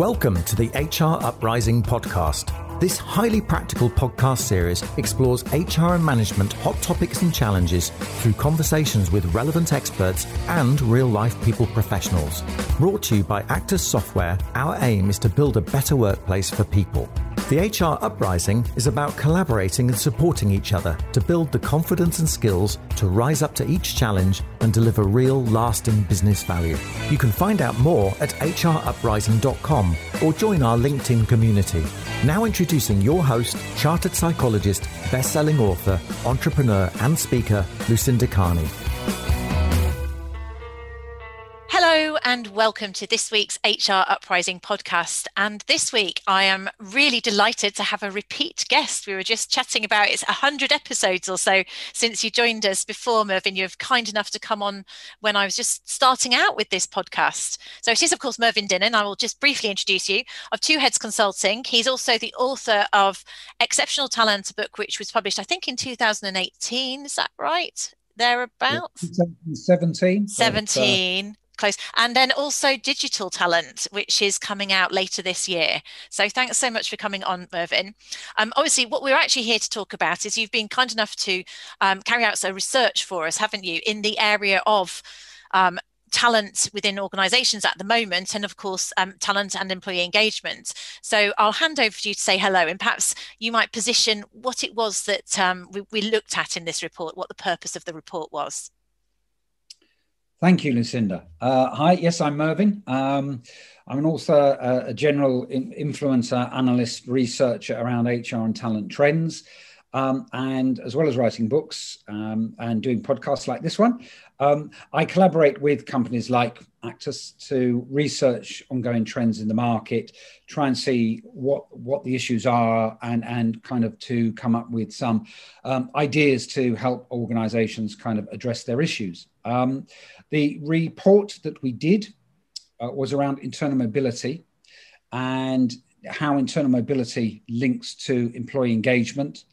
Welcome to the HR Uprising podcast. This highly practical podcast series explores HR and management hot topics and challenges through conversations with relevant experts and real life people professionals. Brought to you by Actus Software, our aim is to build a better workplace for people. The HR Uprising is about collaborating and supporting each other to build the confidence and skills to rise up to each challenge and deliver real, lasting business value. You can find out more at hruprising.com or join our LinkedIn community. Now introducing your host, chartered psychologist, best-selling author, entrepreneur and speaker, Lucinda Carney. And welcome to this week's HR Uprising podcast. And this week, I am really delighted to have a repeat guest. We were just chatting about it's 100 episodes or so since you joined us before, Mervyn. You're kind enough to come on when I was just starting out with this podcast. So it is, of course, Mervyn Dinnen. I will just briefly introduce you of Two Heads Consulting. He's also the author of Exceptional Talent, a book which was published, I think, in 2018. Is that right? Thereabouts? 17. 17 close. And then also digital talent which is coming out later this year. So thanks so much for coming on mervyn. Um, obviously what we're actually here to talk about is you've been kind enough to um, carry out some research for us haven't you in the area of um, talent within organizations at the moment and of course um, talent and employee engagement. So i'll hand over to you to say hello and perhaps you might position what it was that um, we, we looked at in this report what the purpose of the report was Thank you, Lucinda. Uh, hi, yes, I'm Mervyn. Um, I'm an author, uh, a general in- influencer, analyst, researcher around HR and talent trends, um, and as well as writing books um, and doing podcasts like this one. Um, I collaborate with companies like Actus to research ongoing trends in the market, try and see what what the issues are, and and kind of to come up with some um, ideas to help organisations kind of address their issues. Um, the report that we did uh, was around internal mobility and how internal mobility links to employee engagement.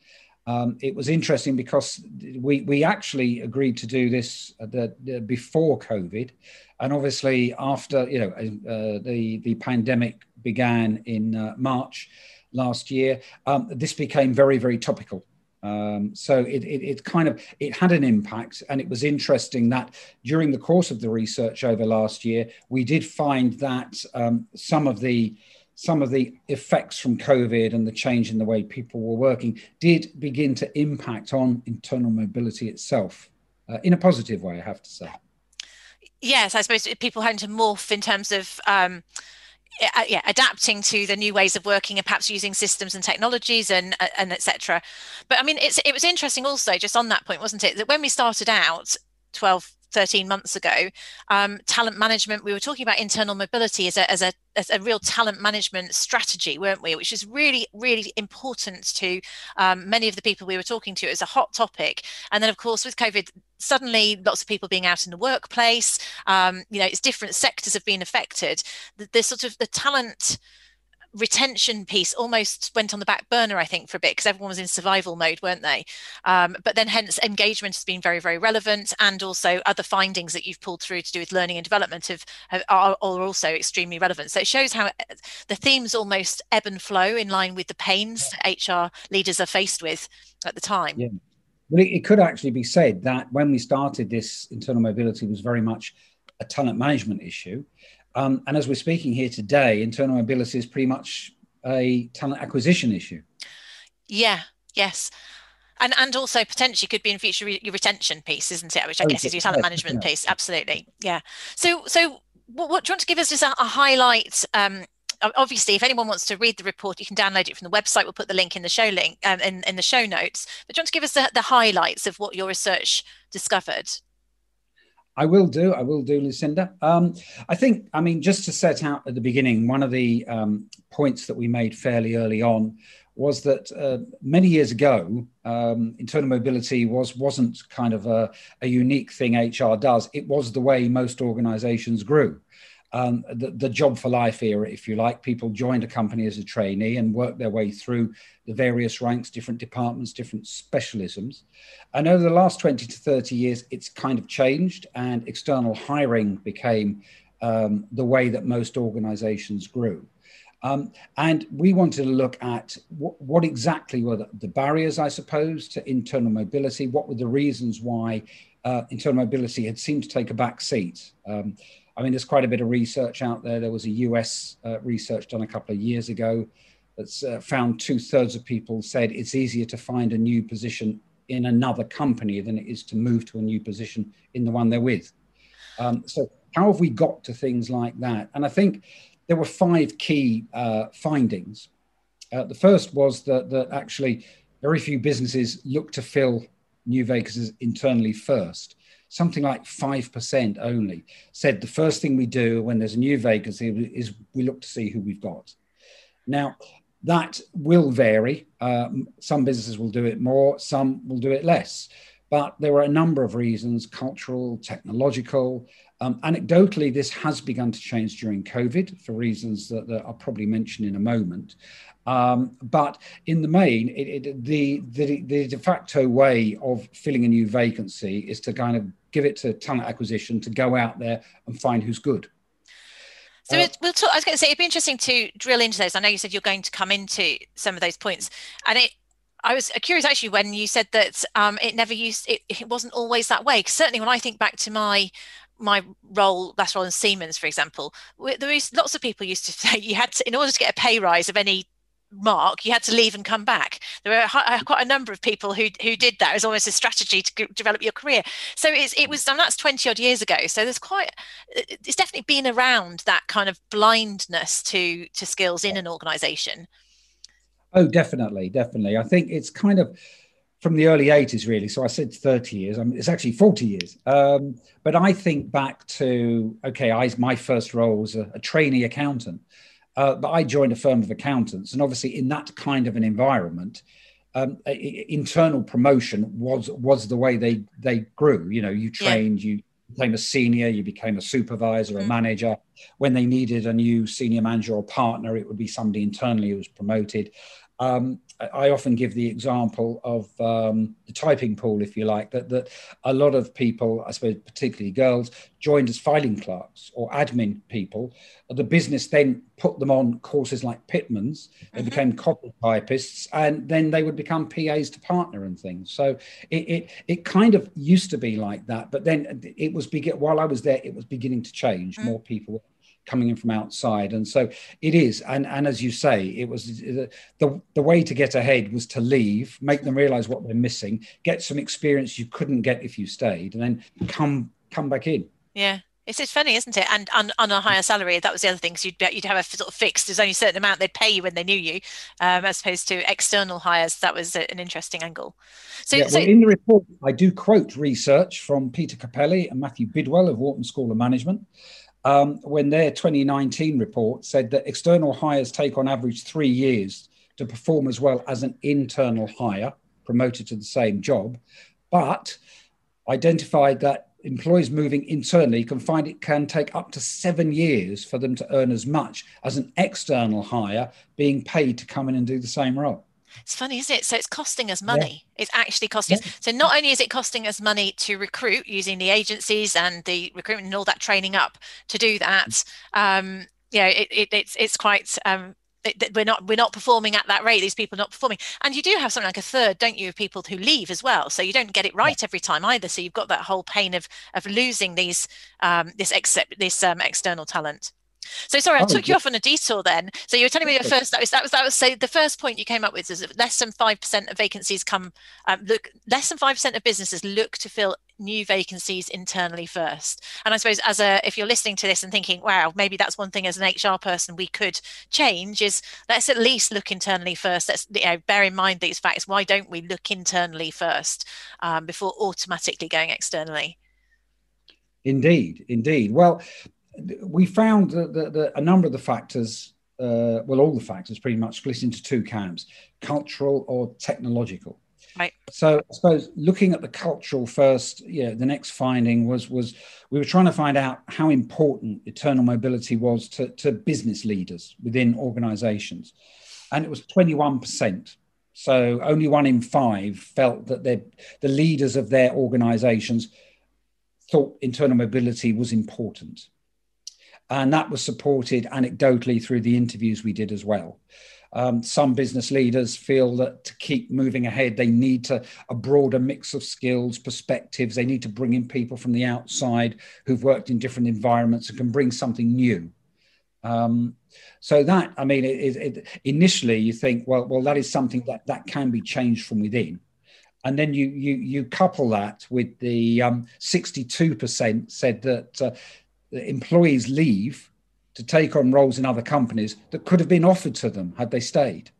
Um, it was interesting because we, we actually agreed to do this the, the, before COVID, and obviously after you know uh, the the pandemic began in uh, March last year, um, this became very very topical. Um, so it, it, it, kind of it had an impact, and it was interesting that during the course of the research over last year, we did find that um, some of the some of the effects from COVID and the change in the way people were working did begin to impact on internal mobility itself uh, in a positive way, I have to say. Yes, I suppose people having to morph in terms of. Um, uh, yeah, adapting to the new ways of working and perhaps using systems and technologies and uh, and etc. But I mean, it's it was interesting also just on that point, wasn't it? That when we started out 12, 13 months ago, um, talent management, we were talking about internal mobility as a, as a as a real talent management strategy, weren't we? Which is really, really important to um, many of the people we were talking to. It was a hot topic. And then, of course, with COVID, suddenly lots of people being out in the workplace, um, you know, it's different sectors have been affected. The, the sort of the talent retention piece almost went on the back burner, I think, for a bit because everyone was in survival mode, weren't they? Um, but then, hence, engagement has been very, very relevant, and also other findings that you've pulled through to do with learning and development have, have are, are, also extremely relevant. So it shows how the themes almost ebb and flow in line with the pains HR leaders are faced with at the time. Yeah. Well, it, it could actually be said that when we started this, internal mobility was very much a talent management issue. Um, and as we're speaking here today, internal mobility is pretty much a talent acquisition issue. Yeah, yes. And, and also potentially could be in future re- your retention piece, isn't it? Which I oh, guess is your talent management piece. Absolutely, yeah. So, so what, what, do you want to give us just a, a highlight? Um, obviously, if anyone wants to read the report, you can download it from the website. We'll put the link in the show link um, in, in the show notes. But do you want to give us the, the highlights of what your research discovered? I will do. I will do, Lucinda. Um, I think, I mean, just to set out at the beginning, one of the um, points that we made fairly early on was that uh, many years ago, um, internal mobility was wasn't kind of a, a, unique thing HR does. It was the way most organisations grew um, the, the, job for life era, if you like. People joined a company as a trainee and worked their way through the various ranks, different departments, different specialisms. And over the last 20 to 30 years, it's kind of changed, and external hiring became um, the way that most organizations grew. Um, and we wanted to look at what, what exactly were the, the, barriers, I suppose, to internal mobility. What were the reasons why uh, internal mobility had seemed to take a back seat? Um, I mean, there's quite a bit of research out there. There was a US uh, research done a couple of years ago that's uh, found two thirds of people said it's easier to find a new position in another company than it is to move to a new position in the one they're with. Um, so, how have we got to things like that? And I think there were five key uh, findings. Uh, the first was that, that actually very few businesses look to fill new vacancies internally first. Something like 5% only said the first thing we do when there's a new vacancy is we look to see who we've got. Now, that will vary. Um, some businesses will do it more, some will do it less. But there are a number of reasons cultural, technological, um, anecdotally, this has begun to change during COVID for reasons that, that I'll probably mention in a moment. Um, but in the main, it, it, the, the, the de facto way of filling a new vacancy is to kind of give it to talent acquisition to go out there and find who's good. So uh, we'll talk, I was going to say it'd be interesting to drill into those. I know you said you're going to come into some of those points, and it. I was curious actually when you said that um, it never used. It, it wasn't always that way. Certainly, when I think back to my my role, last role in Siemens, for example, there is lots of people used to say you had to, in order to get a pay rise of any mark, you had to leave and come back. There were quite a number of people who who did that as almost a strategy to develop your career. So it's, it was, and that's twenty odd years ago. So there's quite, it's definitely been around that kind of blindness to to skills in an organisation. Oh, definitely, definitely. I think it's kind of from the early 80s, really. So I said 30 years. I mean, it's actually 40 years. Um, but I think back to, okay, I, my first role was a, a trainee accountant. Uh, but I joined a firm of accountants. And obviously, in that kind of an environment, um, internal promotion was was the way they they grew. You know, you trained, yeah. you became a senior, you became a supervisor, mm-hmm. a manager. When they needed a new senior manager or partner, it would be somebody internally who was promoted. Um, I often give the example of um, the typing pool, if you like, that, that a lot of people, I suppose particularly girls, joined as filing clerks or admin people. The business then put them on courses like Pitman's. They mm-hmm. became copy typists, and then they would become PAs to partner and things. So it, it, it kind of used to be like that, but then it was begin while I was there, it was beginning to change. Mm-hmm. More people coming in from outside and so it is and and as you say it was the the way to get ahead was to leave make them realize what they're missing get some experience you couldn't get if you stayed and then come come back in yeah it's, it's funny, isn't it? And on, on a higher salary, that was the other thing. Because you'd you'd have a sort of fixed. There's only a certain amount they'd pay you when they knew you, um, as opposed to external hires. That was an interesting angle. So, yeah, so well, in the report, I do quote research from Peter Cappelli and Matthew Bidwell of Wharton School of Management, um, when their 2019 report said that external hires take on average three years to perform as well as an internal hire promoted to the same job, but identified that employees moving internally can find it can take up to seven years for them to earn as much as an external hire being paid to come in and do the same role. It's funny, isn't it? So it's costing us money. Yeah. It's actually costing yeah. us. So not only is it costing us money to recruit using the agencies and the recruitment and all that training up to do that, um, you know, it, it, it's it's quite um, we're not we're not performing at that rate these people are not performing and you do have something like a third don't you of people who leave as well so you don't get it right every time either so you've got that whole pain of of losing these um, this ex- this um, external talent so sorry, I oh, took you off on a detour then. So you were telling me your first that was that was that was so the first point you came up with is that less than five percent of vacancies come um, look less than five percent of businesses look to fill new vacancies internally first. And I suppose as a if you're listening to this and thinking, wow, maybe that's one thing as an HR person we could change is let's at least look internally first. Let's you know bear in mind these facts. Why don't we look internally first um, before automatically going externally? Indeed, indeed. Well, we found that, that, that, a number of the factors, uh, well, all the factors pretty much split into two camps cultural or technological. Right. So I suppose looking at the cultural first, yeah, the next finding was was we were trying to find out how important internal mobility was to, to business leaders within organizations. And it was 21%. So only one in five felt that the leaders of their organizations thought internal mobility was important. And that was supported anecdotally through the interviews we did as well. Um, some business leaders feel that to keep moving ahead, they need to a broader mix of skills, perspectives. They need to bring in people from the outside who've worked in different environments and can bring something new. Um, so that I mean, it, it, initially you think, well, well, that is something that that can be changed from within, and then you you you couple that with the um, 62% said that uh, employees leave to take on roles in other companies that could have been offered to them had they stayed.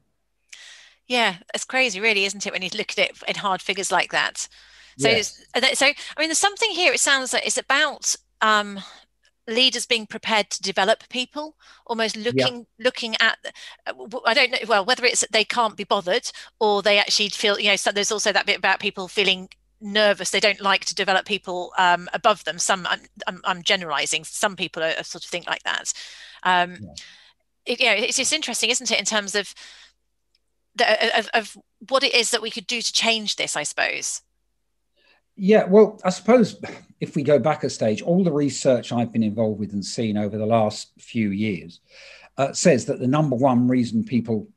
Yeah, it's crazy, really, isn't it, when you look at it in hard figures like that? So, yes. so I mean, there's something here. It sounds like it's about um, leaders being prepared to develop people, almost looking yeah. looking at. I don't know. Well, whether it's that they can't be bothered or they actually feel, you know, so there's also that bit about people feeling nervous. They don't like to develop people um, above them. Some I'm, I'm, I'm, generalizing. Some people are, sort of think like that. Um, yeah. It, yeah it's just interesting isn't it in terms of, the, of, of what it is that we could do to change this i suppose. Yeah well i suppose if we go back a stage all the research i've been involved with and seen over the last few years uh, says that the number one reason people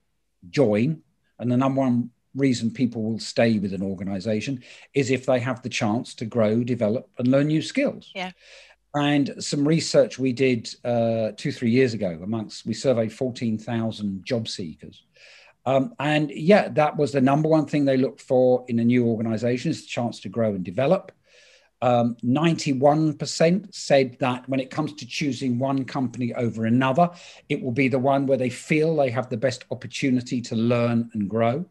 join and the number one reason people will stay with an organization is if they have the chance to grow, develop, and learn new skills. Yeah. And some research we did uh, two, three years ago amongst, we surveyed 14,000 job seekers. Um, and yeah, that was the number one thing they looked for in a new organization is the chance to grow and develop. Um, 91% said that when it comes to choosing one company over another, it will be the one where they feel they have the best opportunity to learn and grow.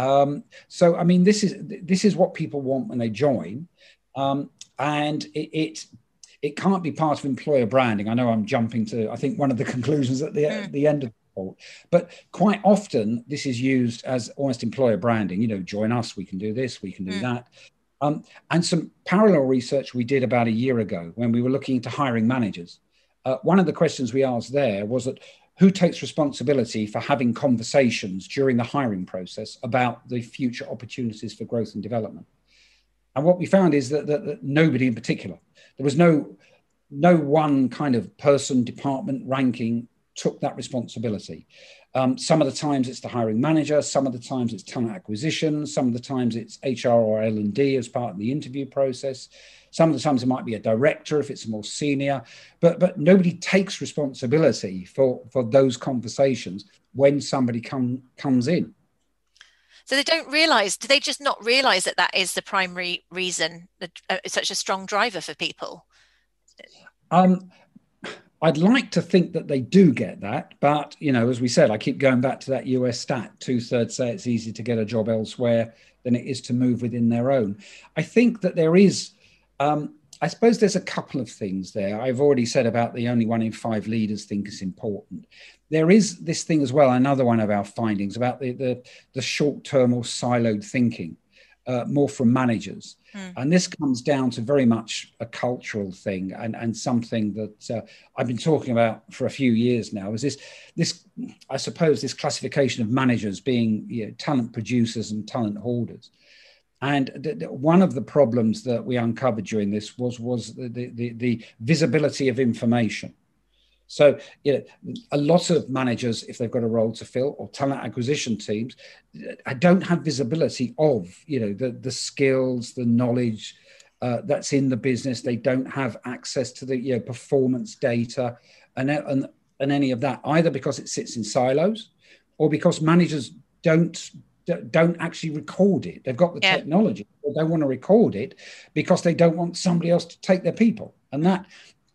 Um, so, I mean, this is this is what people want when they join, um, and it, it, it can't be part of employer branding. I know I'm jumping to I think one of the conclusions at the mm. the end of the report, but quite often this is used as almost employer branding. You know, join us, we can do this, we can do mm. that. Um, and some parallel research we did about a year ago when we were looking into hiring managers. Uh, one of the questions we asked there was that who takes responsibility for having conversations during the hiring process about the future opportunities for growth and development? And what we found is that, that, that nobody in particular, there was no, no one kind of person, department, ranking took that responsibility. Um, some of the times it's the hiring manager, some of the times it's talent acquisition, some of the times it's HR or L&D as part of the interview process. Some of the times it might be a director if it's more senior, but but nobody takes responsibility for for those conversations when somebody come comes in. So they don't realize. Do they just not realize that that is the primary reason that uh, it's such a strong driver for people? Um, I'd like to think that they do get that, but you know, as we said, I keep going back to that US stat: two thirds say it's easier to get a job elsewhere than it is to move within their own. I think that there is um, I suppose there's a couple of things there. I've already said about the only one in five leaders think is important. There is this thing as well, another one of our findings about the, the, the short term or siloed thinking, uh, more from managers. Mm. And this comes down to very much a cultural thing and, and something that uh, I've been talking about for a few years now is this, this, I suppose, this classification of managers being you know, talent producers and talent hoarders. And one of the problems that we uncovered during this was was the, the, the visibility of information. So, you know, a lot of managers, if they've got a role to fill, or talent acquisition teams, I don't have visibility of, you know, the the skills, the knowledge uh, that's in the business. They don't have access to the you know, performance data and, and and any of that either because it sits in silos, or because managers don't don't actually record it. They've got the yeah. technology, but they want to record it because they don't want somebody else to take their people. And that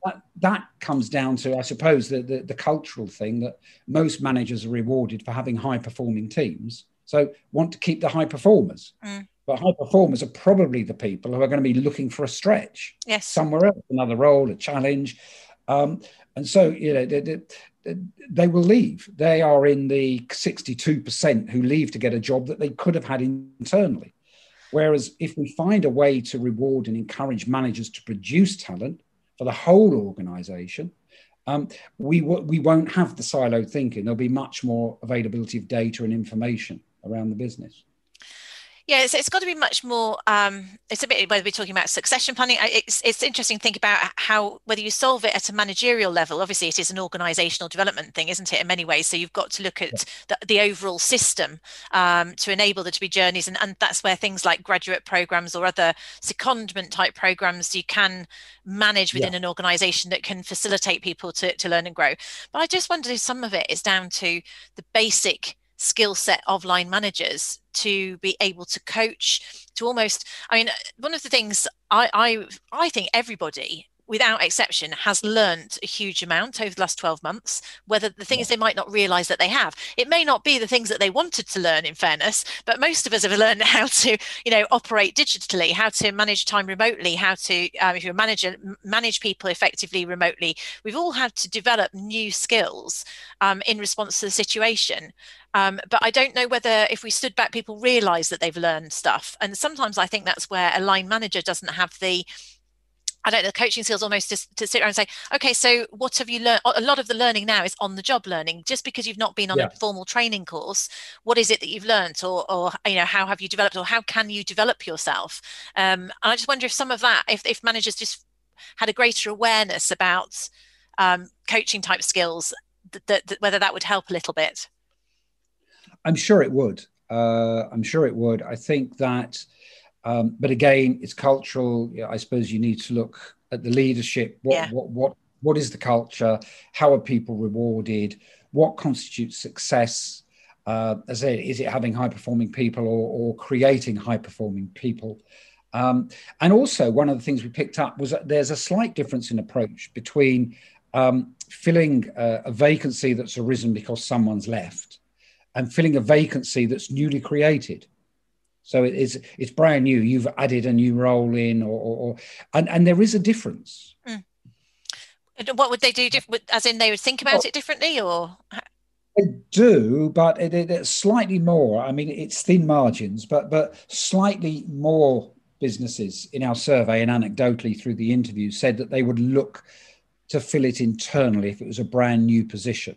that, that comes down to, I suppose, the, the, the cultural thing that most managers are rewarded for having high performing teams. So want to keep the high performers. Mm. But high performers are probably the people who are going to be looking for a stretch yes. somewhere else, another role, a challenge. Um, and so, you know, they will leave. They are in the 62% who leave to get a job that they could have had internally. Whereas if we find a way to reward and encourage managers to produce talent for the whole organization, um, we, w- we won't have the siloed thinking. There'll be much more availability of data and information around the business. Yeah, it's, it's got to be much more. Um, it's a bit whether we're talking about succession planning. It's it's interesting to think about how whether you solve it at a managerial level. Obviously, it is an organisational development thing, isn't it? In many ways, so you've got to look at the, the overall system um, to enable there to be journeys, and, and that's where things like graduate programs or other secondment type programs you can manage within yeah. an organisation that can facilitate people to to learn and grow. But I just wondered if some of it is down to the basic skill set of line managers to be able to coach to almost i mean one of the things i i i think everybody without exception has learned a huge amount over the last 12 months whether the thing yeah. is they might not realize that they have it may not be the things that they wanted to learn in fairness but most of us have learned how to you know operate digitally how to manage time remotely how to um, if you're a manager manage people effectively remotely we've all had to develop new skills um, in response to the situation um, but I don't know whether if we stood back, people realize that they've learned stuff. And sometimes I think that's where a line manager doesn't have the I don't know, the coaching skills almost to, to sit around and say, okay, so what have you learned? A lot of the learning now is on the job learning. Just because you've not been on yeah. a formal training course, what is it that you've learned, or, or you know, how have you developed, or how can you develop yourself? Um, and I just wonder if some of that, if, if managers just had a greater awareness about um, coaching type skills, that, that, whether that would help a little bit. I'm sure it would. Uh, I'm sure it would. I think that um, but again, it's cultural. I suppose you need to look at the leadership. What, yeah. what, what, what is the culture? How are people rewarded? What constitutes success? Uh, as I say, is it having high performing people or, or creating high performing people? Um, and also, one of the things we picked up was that there's a slight difference in approach between um, filling a, a vacancy that's arisen because someone's left and filling a vacancy that's newly created. So it is it's brand new. You've added a new role in, or, or, or and and there is a difference. Mm. What would they do? As in, they would think about well, it differently, or they do, but it, it, it's slightly more. I mean, it's thin margins, but but slightly more businesses in our survey and anecdotally through the interview said that they would look to fill it internally if it was a brand new position.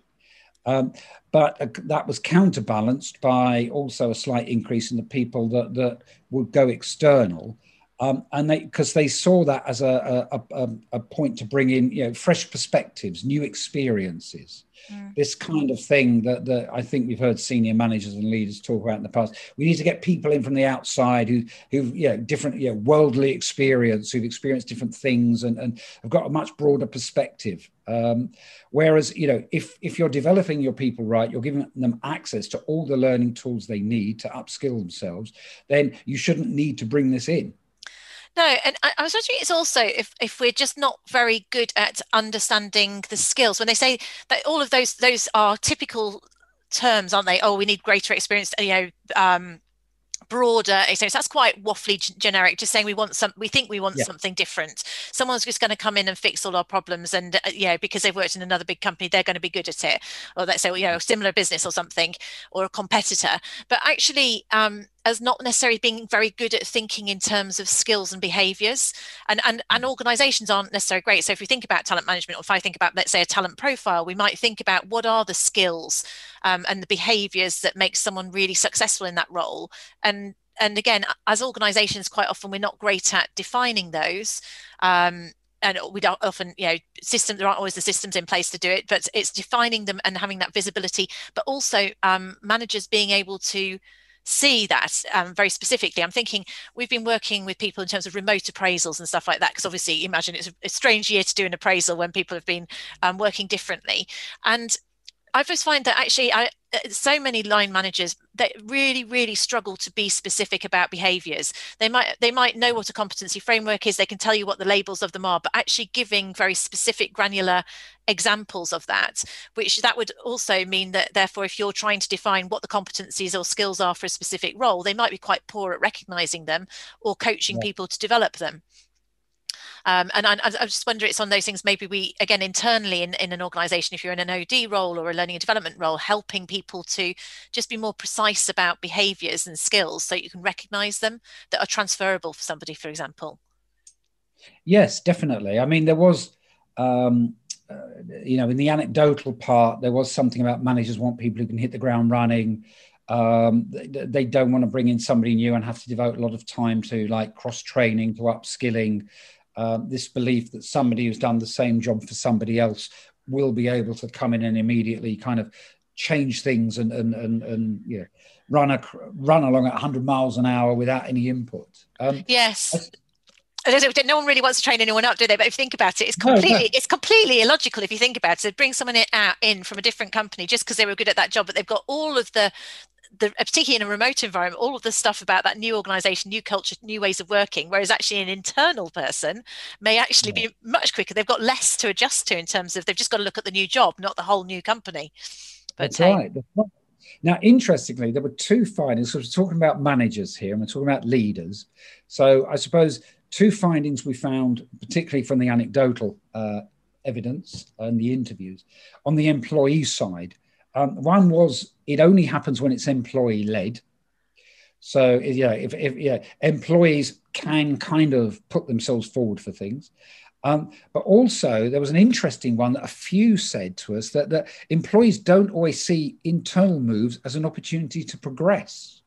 Um, but uh, that was counterbalanced by also a slight increase in the people that, that would go external. Um, and they because they saw that as a, a, a, a, point to bring in you know fresh perspectives, new experiences, mm. this kind of thing that, that I think we've heard senior managers and leaders talk about in the past. We need to get people in from the outside who who you know different you know worldly experience, who've experienced different things and, and have got a much broader perspective. Um, whereas, you know, if if you're developing your people right, you're giving them access to all the learning tools they need to upskill themselves, then you shouldn't need to bring this in. No, and I, I was wondering it's also if if we're just not very good at understanding the skills. When they say that all of those those are typical terms, aren't they? Oh, we need greater experience, you know, um, broader experience that's quite waffly generic just saying we want some we think we want yeah. something different someone's just going to come in and fix all our problems and uh, you know because they've worked in another big company they're going to be good at it or let's say well, you know a similar business or something or a competitor but actually um as not necessarily being very good at thinking in terms of skills and behaviors. And, and and organizations aren't necessarily great. So if we think about talent management or if i think about let's say a talent profile we might think about what are the skills um, and the behaviors that make someone really successful in that role. And and again as organizations quite often we're not great at defining those um, and we don't often you know systems there aren't always the systems in place to do it but it's defining them and having that visibility but also um, managers being able to see that um, very specifically. I'm thinking we've been working with people in terms of remote appraisals and stuff like that, because obviously, imagine it's a, a, strange year to do an appraisal when people have been um, working differently. And I just find that actually, I, uh, so many line managers that really really struggle to be specific about behaviors they might they might know what a competency framework is they can tell you what the labels of them are but actually giving very specific granular examples of that which that would also mean that therefore if you're trying to define what the competencies or skills are for a specific role they might be quite poor at recognizing them or coaching yeah. people to develop them um, and I, I, just wonder it's on those things maybe we, again, internally in, in an organization, if you're in an OD role or a learning and development role, helping people to just be more precise about behaviors and skills so you can recognize them that are transferable for somebody, for example. Yes, definitely. I mean, there was, um, uh, you know, in the anecdotal part, there was something about managers want people who can hit the ground running. Um, they, they don't want to bring in somebody new and have to devote a lot of time to like cross training, to upskilling. Um, this belief that somebody who's done the same job for somebody else will be able to come in and immediately kind of change things and and and, and you know, run a run along at 100 miles an hour without any input. Um, yes. no one really wants to train anyone up, do they? But if you think about it, it's completely no, no. it's completely illogical if you think about it. Bring someone in, out in from a different company just because they were good at that job, but they've got all of the the particularly in a remote environment, all of the stuff about that new organization, new culture, new ways of working, whereas actually an internal person may actually be much quicker. They've got less to adjust to in terms of they've just got to look at the new job, not the whole new company. But That's right. Now, interestingly, there were two findings. So we're talking about managers here, and we're talking about leaders. So I suppose two findings we found, particularly from the anecdotal uh, evidence and the interviews, on the employee side. Um, one was it only happens when it's employee led. So yeah, if, if yeah, employees can kind of put themselves forward for things. Um, but also, there was an interesting one that a few said to us that, that employees don't always see internal moves as an opportunity to progress.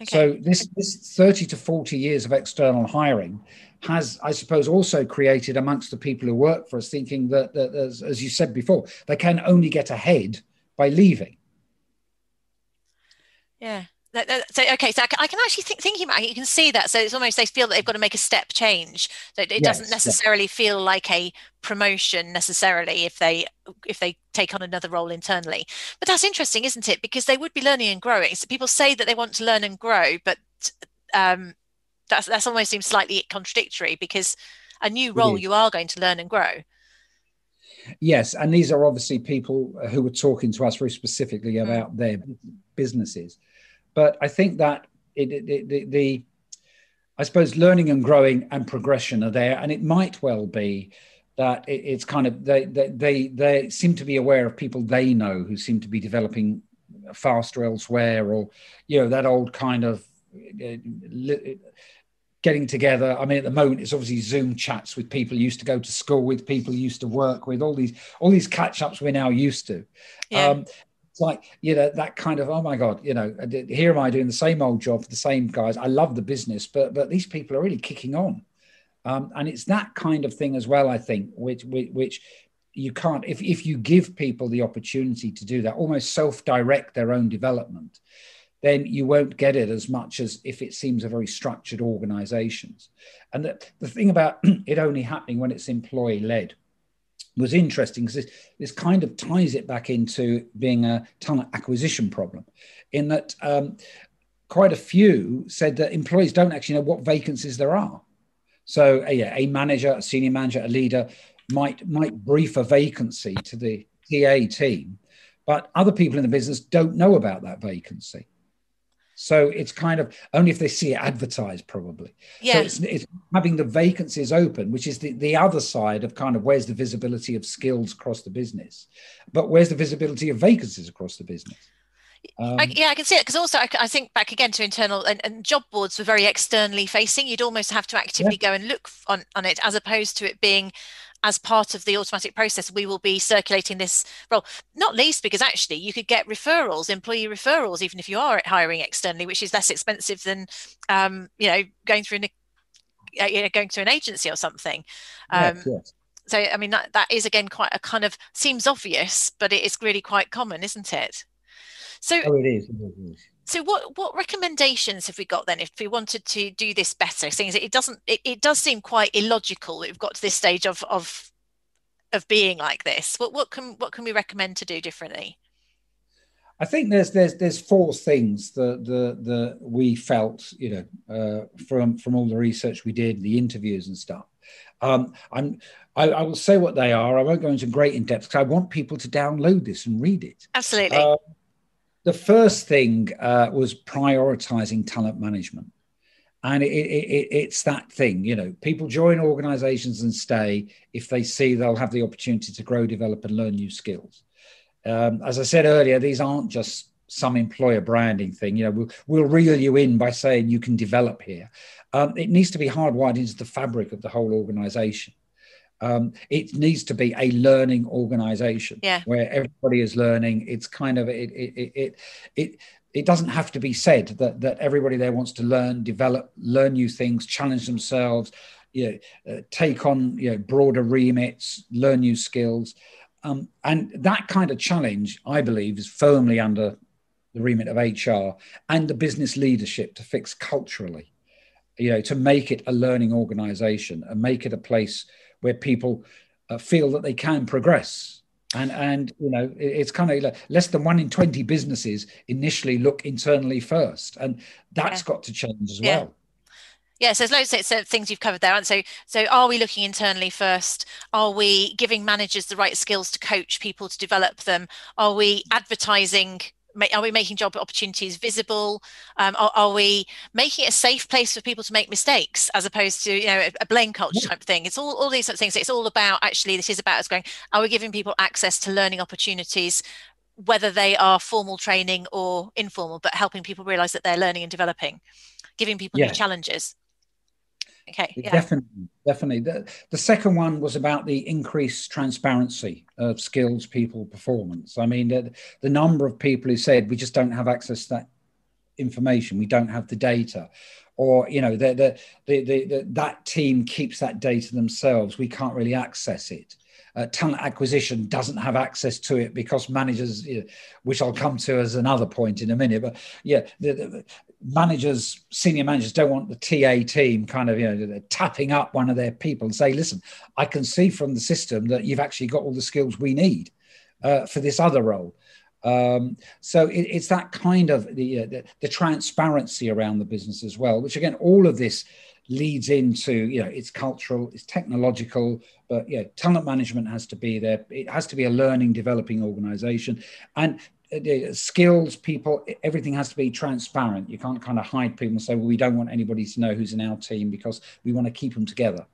Okay. So, this, this 30 to 40 years of external hiring has, I suppose, also created amongst the people who work for us thinking that, that as, as you said before, they can only get ahead by leaving. Yeah, so okay, so I can, actually think thinking about it, you can see that. So it's almost they feel that they've got to make a step change. So it, yes, doesn't necessarily yes. feel like a promotion necessarily if they if they take on another role internally. But that's interesting, isn't it? Because they would be learning and growing. So people say that they want to learn and grow, but um, that's that's almost seems slightly contradictory because a new role you are going to learn and grow. Yes, and these are obviously people who were talking to us very specifically mm. about their businesses. But I think that it, it, the, the, I suppose, learning and growing and progression are there, and it might well be that it, it's kind of they, they they they seem to be aware of people they know who seem to be developing faster elsewhere, or you know that old kind of. Getting together. I mean, at the moment, it's obviously Zoom chats with people you used to go to school with, people you used to work with, all these all these catch ups we're now used to. Yeah. Um, like you know that kind of oh my god you know here am i doing the same old job for the same guys i love the business but but these people are really kicking on um, and it's that kind of thing as well i think which which, which you can't if, if you give people the opportunity to do that almost self-direct their own development then you won't get it as much as if it seems a very structured organizations and the, the thing about it only happening when it's employee led was interesting because this, this kind of ties it back into being a talent acquisition problem in that um, quite a few said that employees don't actually know what vacancies there are. So uh, yeah, a manager, a senior manager, a leader might might brief a vacancy to the TA team, but other people in the business don't know about that vacancy. So it's kind of only if they see it advertised, probably. Yeah. So it's, it's having the vacancies open, which is the, the other side of kind of where's the visibility of skills across the business, but where's the visibility of vacancies across the business? Um, I, yeah, I can see it because also I, I, think back again to internal and, and, job boards were very externally facing. You'd almost have to actively yeah. go and look on, on it as opposed to it being as part of the automatic process, we will be circulating this role, not least because actually you could get referrals, employee referrals, even if you are hiring externally, which is less expensive than, um, you know, going through an, uh, you know, going through an agency or something. Um, yes, yes. So, I mean, that, that is again quite a kind of seems obvious, but it is really quite common, isn't it? So, oh, it is. It is. So what what recommendations have we got then if we wanted to do this better? Seeing it doesn't it, it does seem quite illogical that we've got to this stage of of of being like this. What what can what can we recommend to do differently? I think there's there's there's four things that the the we felt you know uh, from from all the research we did, the interviews and stuff. Um, I'm I, I, will say what they are. I won't go into great in depth because I want people to download this and read it. Absolutely. Uh, the first thing uh, was prioritizing talent management. And it, it, it's that thing, you know, people join organizations and stay if they see they'll have the opportunity to grow, develop, and learn new skills. Um, as I said earlier, these aren't just some employer branding thing. You know, we'll, we'll reel you in by saying you can develop here. Um, it needs to be hardwired into the fabric of the whole organization. Um, it needs to be a learning organization yeah. where everybody is learning. It's kind of it it it it. it doesn't have to be said that that everybody there wants to learn, develop, learn new things, challenge themselves, you know, uh, take on you know broader remits, learn new skills, um, and that kind of challenge, I believe, is firmly under the remit of HR and the business leadership to fix culturally, you know, to make it a learning organization and make it a place where people uh, feel that they can progress. And, and you know it's kind of like less than one in 20 businesses initially look internally first and that's yeah. got to change as yeah. well yeah, so there's loads of things you've covered there. And so, so are we looking internally first? Are we giving managers the right skills to coach people to develop them? Are we advertising are we making job opportunities visible? Um, are, are, we making it a safe place for people to make mistakes as opposed to you know a, a blame culture type thing? It's all, all these sort of things. It's all about actually this is about us going are we giving people access to learning opportunities whether they are formal training or informal but helping people realize that they're learning and developing giving people yeah. new challenges Okay. Yeah. Definitely, definitely. The, the second one was about the increased transparency of skills, people, performance. I mean, the, the number of people who said we just don't have access to that information, we don't have the data, or you know, the, the, the, the, that team keeps that data themselves. We can't really access it. Uh, talent acquisition doesn't have access to it because managers, you know, which I'll come to as another point in a minute. But yeah, the, the, managers, senior managers don't want the TA team kind of, you know, they're tapping up one of their people and say, listen, I can see from the system that you've actually got all the skills we need uh, for this other role. Um, so it, it's that kind of the, uh, the, the transparency around the business as well, which again, all of this leads into you know it's cultural it's technological but yeah talent management has to be there. It has to be a learning developing organization. And uh, skills people everything has to be transparent. You can't kind of hide people and say well we don't want anybody to know who's in our team because we want to keep them together.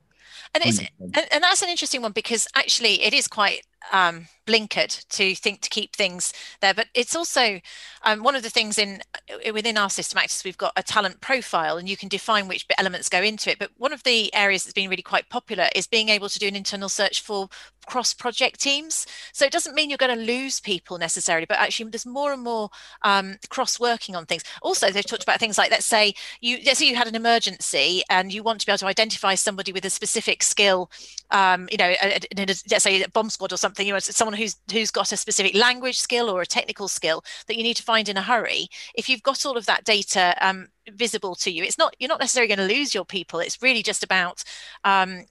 And it's and, and that's an interesting one because actually it is quite um, blinkered to think to keep things there. But it's also um, one of the things in uh, within our system access, we've got a talent profile and you can define which elements go into it. But one of the areas that's been really quite popular is being able to do an internal search for cross project teams. So it doesn't mean you're going to lose people necessarily, but actually there's more and more um, cross working on things. Also, they've talked about things like let's say you let's say you had an emergency and you want to be able to identify somebody with a specific skill, um, you know, a, a, let's say a bomb squad or something, you know, someone who's who's got a specific language skill or a technical skill that you need to find in a hurry. If you've got all of that data um, visible to you, it's not you're not necessarily going to lose your people. It's really just about um,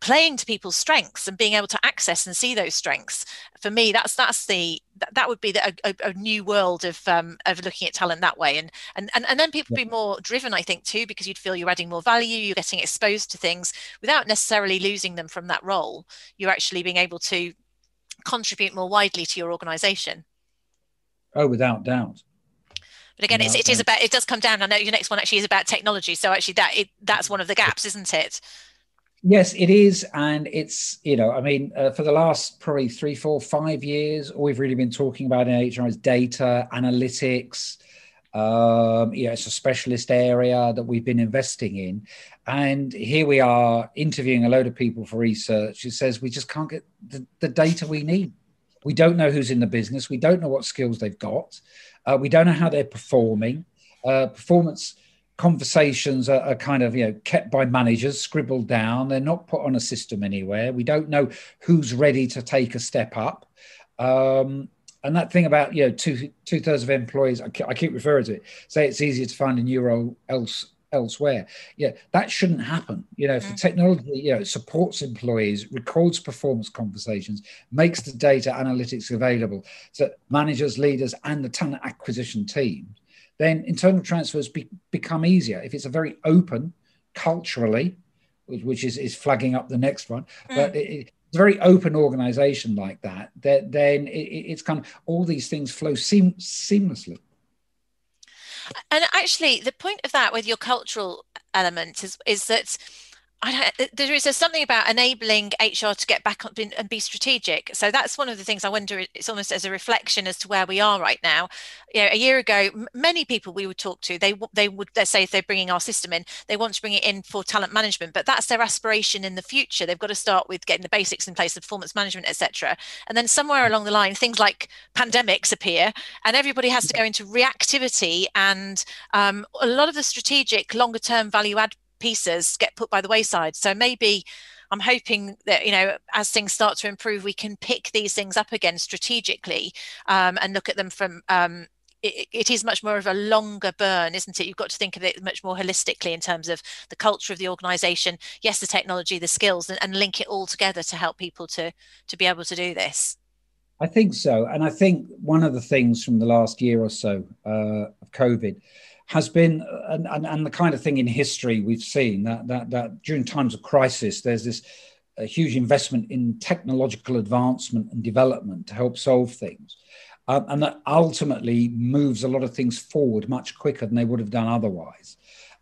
playing to people's strengths and being able to access and see those strengths for me that's that's the that, that would be the, a, a, new world of um, of looking at talent that way and and and, and then people yeah. be more driven i think too because you'd feel you're adding more value you're getting exposed to things without necessarily losing them from that role you're actually being able to contribute more widely to your organization oh without doubt but again, it's, it is about it does come down. I know your next one actually is about technology. So actually, that it, that's one of the gaps, isn't it? Yes, it is, and it's you know, I mean, uh, for the last probably three, four, five years, all we've really been talking about in HR is data analytics. Um, you know, it's a specialist area that we've been investing in, and here we are interviewing a load of people for research. It says we just can't get the, the data we need. We don't know who's in the business. We don't know what skills they've got. Uh, we don't know how they're performing. Uh, performance conversations are, are, kind of you know kept by managers scribbled down. They're not put on a system anywhere. We don't know who's ready to take a step up. Um, and that thing about you know two two thirds of employees I, keep referring to it say it's easier to find a new role else elsewhere. Yeah that shouldn't happen. You know if the mm. technology you know supports employees records performance conversations makes the data analytics available to managers leaders and the talent acquisition team then internal transfers be, become easier. If it's a very open culturally, which is, is flagging up the next one, mm. but it, it's a very open organization like that, that then it, it's kind of all these things flow seam, seamlessly. And actually, the point of that with your cultural element is, is that there is something about enabling HR to get back up and be strategic. So that's one of the things I wonder. It's almost as a reflection as to where we are right now. You know, a year ago, many people we would talk to, they they would let's say if they're bringing our system in, they want to bring it in for talent management, but that's their aspiration in the future. They've got to start with getting the basics in place, of performance management, etc. And then somewhere along the line, things like pandemics appear, and everybody has to go into reactivity, and um, a lot of the strategic, longer term value add pieces get put by the wayside. So maybe I'm hoping that you know as things start to improve, we can pick these things up again strategically um, and look at them from. Um, it, it is much more of a longer burn, isn't it? You've got to think of it much more holistically in terms of the culture of the organisation. Yes, the technology, the skills, and, and link it all together to help people to to be able to do this. I think so, and I think one of the things from the last year or so uh, of COVID has been and, and, and, the kind of thing in history we've seen that that that during times of crisis there's this huge investment in technological advancement and development to help solve things um, and that ultimately moves a lot of things forward much quicker than they would have done otherwise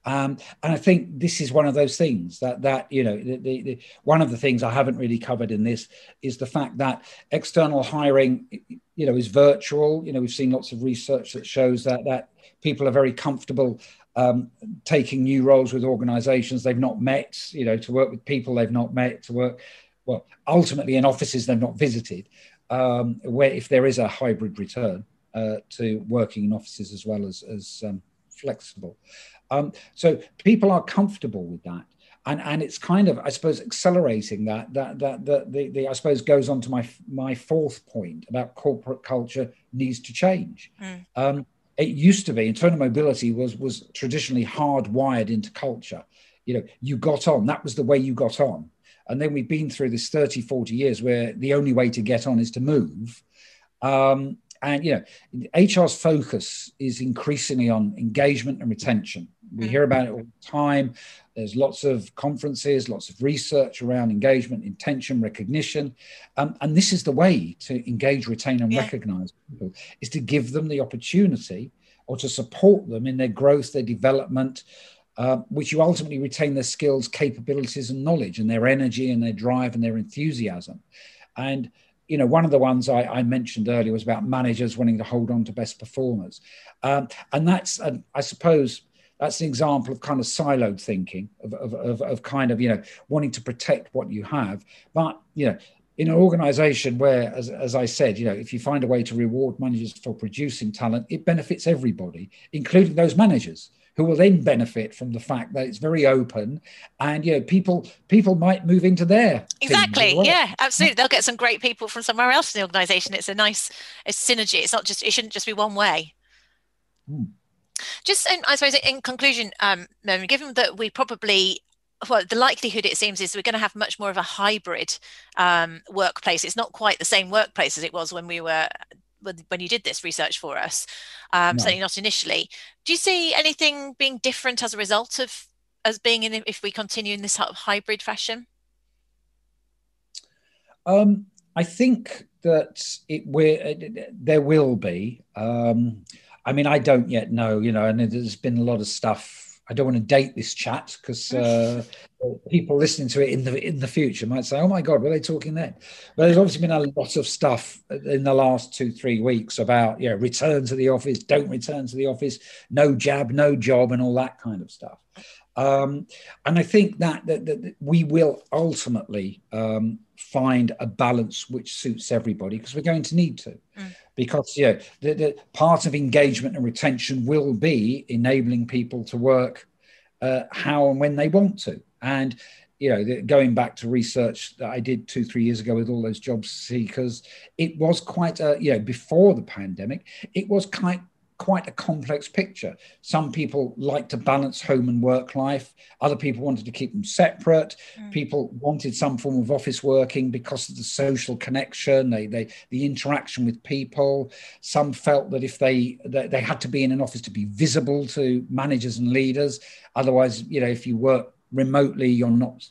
um, and I think this is one of those things that that you know the, the, the, one of the things I haven't really covered in this is the fact that external hiring you know is virtual. You know we've seen lots of research that shows that that people are very comfortable um, taking new roles with organisations they've not met. You know to work with people they've not met to work well ultimately in offices they've not visited. Um, where if there is a hybrid return uh, to working in offices as well as as um, flexible. Um, so people are comfortable with that. And, and it's kind of, I suppose, accelerating that. That that that the, the I suppose goes on to my my fourth point about corporate culture needs to change. Mm. It used to be internal mobility was was traditionally hardwired into culture. You know, you got on. That was the way you got on. And then we've been through this 30, 40 years where the only way to get on is to move. Um, and you know hr's focus is increasingly on engagement and retention. We hear about it all the time. There's lots of conferences lots of research around engagement intention recognition. Um, and this is the way to engage retain and yeah. recognize people is to give them the opportunity or to support them in their growth their development uh, which you ultimately retain their skills capabilities and knowledge and their energy and their drive and their enthusiasm. And you know, one of the ones I, I, mentioned earlier was about managers wanting to hold on to best performers. Um, and that's, uh, I suppose, that's an example of kind of siloed thinking, of, of, of, of, kind of, you know, wanting to protect what you have. But, you know, in an organization where, as, as I said, you know, if you find a way to reward managers for producing talent, it benefits everybody, including those managers who will then benefit from the fact that it's very open and you know people people might move into there exactly well. yeah absolutely they'll get some great people from somewhere else in the organization it's a nice it's synergy it's not just it shouldn't just be one way hmm. just in, i suppose in conclusion um given that we probably well, the likelihood it seems is we're going to have much more of a hybrid um, workplace. It's not quite the same workplace as it was when we were when you did this research for us, um, no. certainly not initially. Do you see anything being different as a result of as being in if we continue in this sort of hybrid fashion? Um, I think that it will there will be. Um, I mean, I don't yet know, you know, and there's been a lot of stuff I don't want to date this chat because uh, people listening to it in the in the future might say, "Oh my God, were they talking then?" But there's obviously been a lot of stuff in the last two three weeks about you know return to the office, don't return to the office, no jab, no job, and all that kind of stuff. Um, and I think that, that, that we will ultimately um, find a balance which suits everybody because we're going to need to. Mm. Because you know, the, the, part of engagement and retention will be enabling people to work uh, how and when they want to. And you know, going back to research that I did two, three years ago with all those job seekers, it was quite a, you know, before the pandemic, it was quite quite a complex picture. Some people like to balance home and work life. Other people wanted to keep them separate. Mm. People wanted some form of office working because of the social connection, they, they, the interaction with people. Some felt that if they, that they had to be in an office to be visible to managers and leaders. Otherwise, you know, if you work remotely, you're not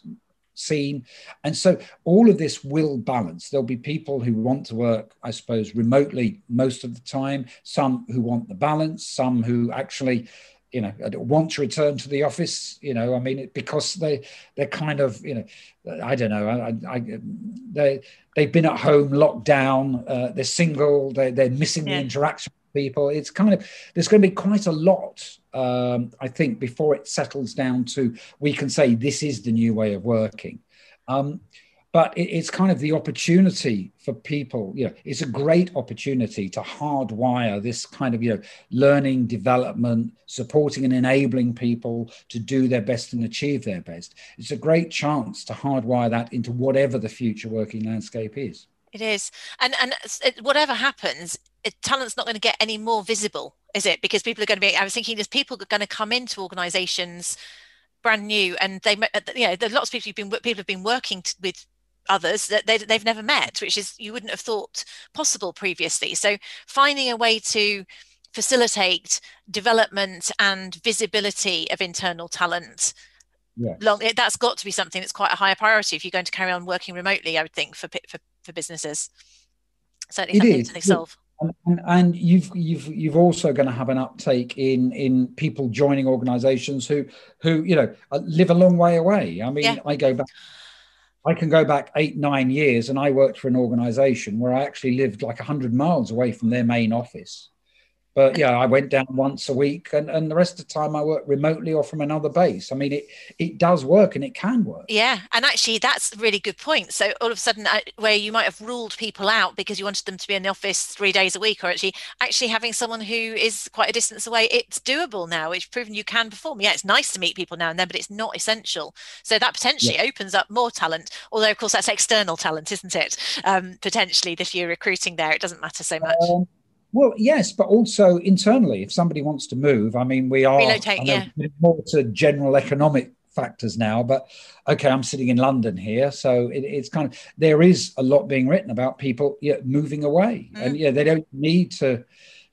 seen. And so all of this will balance. There'll be people who want to work, I suppose, remotely most of the time, some who want the balance, some who actually you know want to return to the office you know i mean because they they're kind of you know i don't know i, I they they've been at home locked down uh, they're single they're, they're missing yeah. the interaction with people it's kind of there's going to be quite a lot um, i think before it settles down to we can say this is the new way of working. Um, but it's kind of the opportunity for people you know it's a great opportunity to hardwire this kind of you know learning development supporting and enabling people to do their best and achieve their best. It's a great chance to hardwire that into whatever the future working landscape is. It is. And and whatever happens it, talent's not going to get any more visible is it because people are going to be i was thinking there's people are going to come into organizations brand new and they uh, you know there are lots of people who've been people have been working with others that they, they've never met, which is you wouldn't have thought possible previously. So finding a way to facilitate development and visibility of internal talent. Yes. Long, that's got to be something that's quite a higher priority if you're going to carry on working remotely. I would think for for, for businesses, certainly it something is. to solve. And, and, you've you've you've also going to have an uptake in in people joining organisations who who you know uh, live a long way away. I mean, yeah. I go back I can go back eight, nine years, and I worked for an organization where I actually lived like 100 miles away from their main office. But yeah, I went down once a week, and, and the rest of the time I work remotely or from another base. I mean, it it does work and it can work. Yeah, and actually, that's a really good point. So all of a sudden, uh, where you might have ruled people out because you wanted them to be in the office three days a week, or actually actually having someone who is quite a distance away, it's doable now. It's proven you can perform. Yeah, it's nice to meet people now and then, but it's not essential. So that potentially yeah. opens up more talent. Although of course that's external talent, isn't it? Um, potentially, if you're recruiting there, it doesn't matter so much. Um, well, yes, but also internally, if somebody wants to move, I mean, we are relocate, yeah. more to general economic factors now. But okay, I'm sitting in London here, so it, it's kind of there is a lot being written about people yeah, moving away, mm. and yeah, they don't need to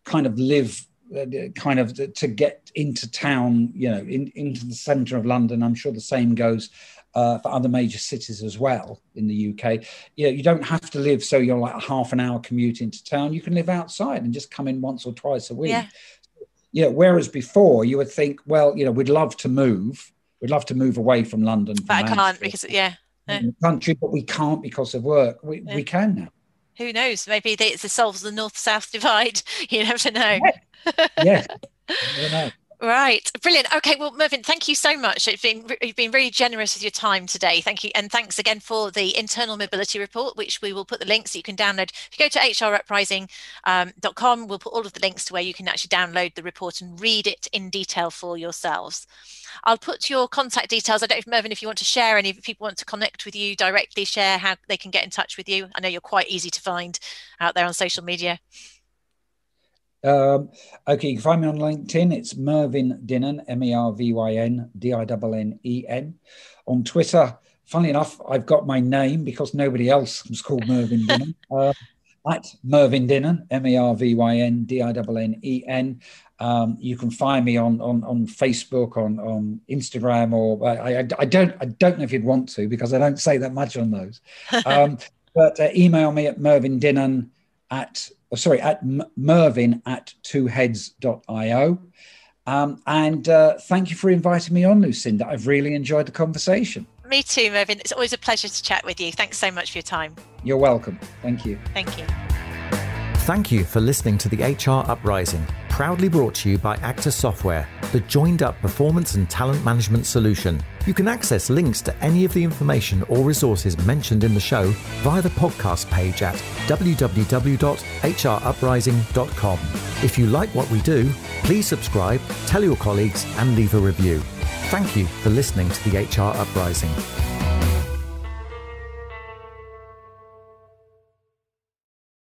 kind of live uh, kind of to get into town, you know, in, into the centre of London. I'm sure the same goes uh, for other major cities as well in the UK. You, know, you don't have to live so you're like a half an hour commute into town. You can live outside and just come in once or twice a week. Yeah. You know, whereas before you would think, well, you know, we'd love to move. We'd love to move away from London. From but I can't because, yeah. No. country, but we can't because of work. We, yeah. we can now. Who knows? Maybe it solves the north south divide. You never know. Yeah. yeah. Right, brilliant. Okay, well, Mervyn, thank you so much. It's been you've been really generous with your time today. Thank you, and thanks again for the internal mobility report, which we will put the links so you can download. If you go to hruprising.com, um, we'll put all of the links to where you can actually download the report and read it in detail for yourselves. I'll put your contact details. I don't know if Mervyn, if you want to share any, if people want to connect with you directly, share how they can get in touch with you. I know you're quite easy to find out there on social media. Um, okay, you can find me on LinkedIn. It's Mervyn Dinnen, M E R V Y N D I N N E N. On Twitter, funnily enough, I've got my name because nobody else was called Mervyn Dinnen. Uh, at Mervyn Dinnen, M E R V Y N D I N N E N. Um, you can find me on on, on Facebook, on on Instagram, or I, I, I, don't I don't know if you'd want to because I don't say that much on those. Um, but uh, email me at Mervyn Dinnen at oh, sorry, at M- Mervyn at twoheads.io. Um, and uh, thank you for inviting me on, Lucinda. I've really enjoyed the conversation. Me too, Mervyn. It's always a pleasure to chat with you. Thanks so much for your time. You're welcome. Thank you. Thank you. Thank you for listening to the HR Uprising, proudly brought to you by Actus Software, the joined up performance and talent management solution. You can access links to any of the information or resources mentioned in the show via the podcast page at www.hruprising.com. If you like what we do, please subscribe, tell your colleagues, and leave a review. Thank you for listening to the HR Uprising.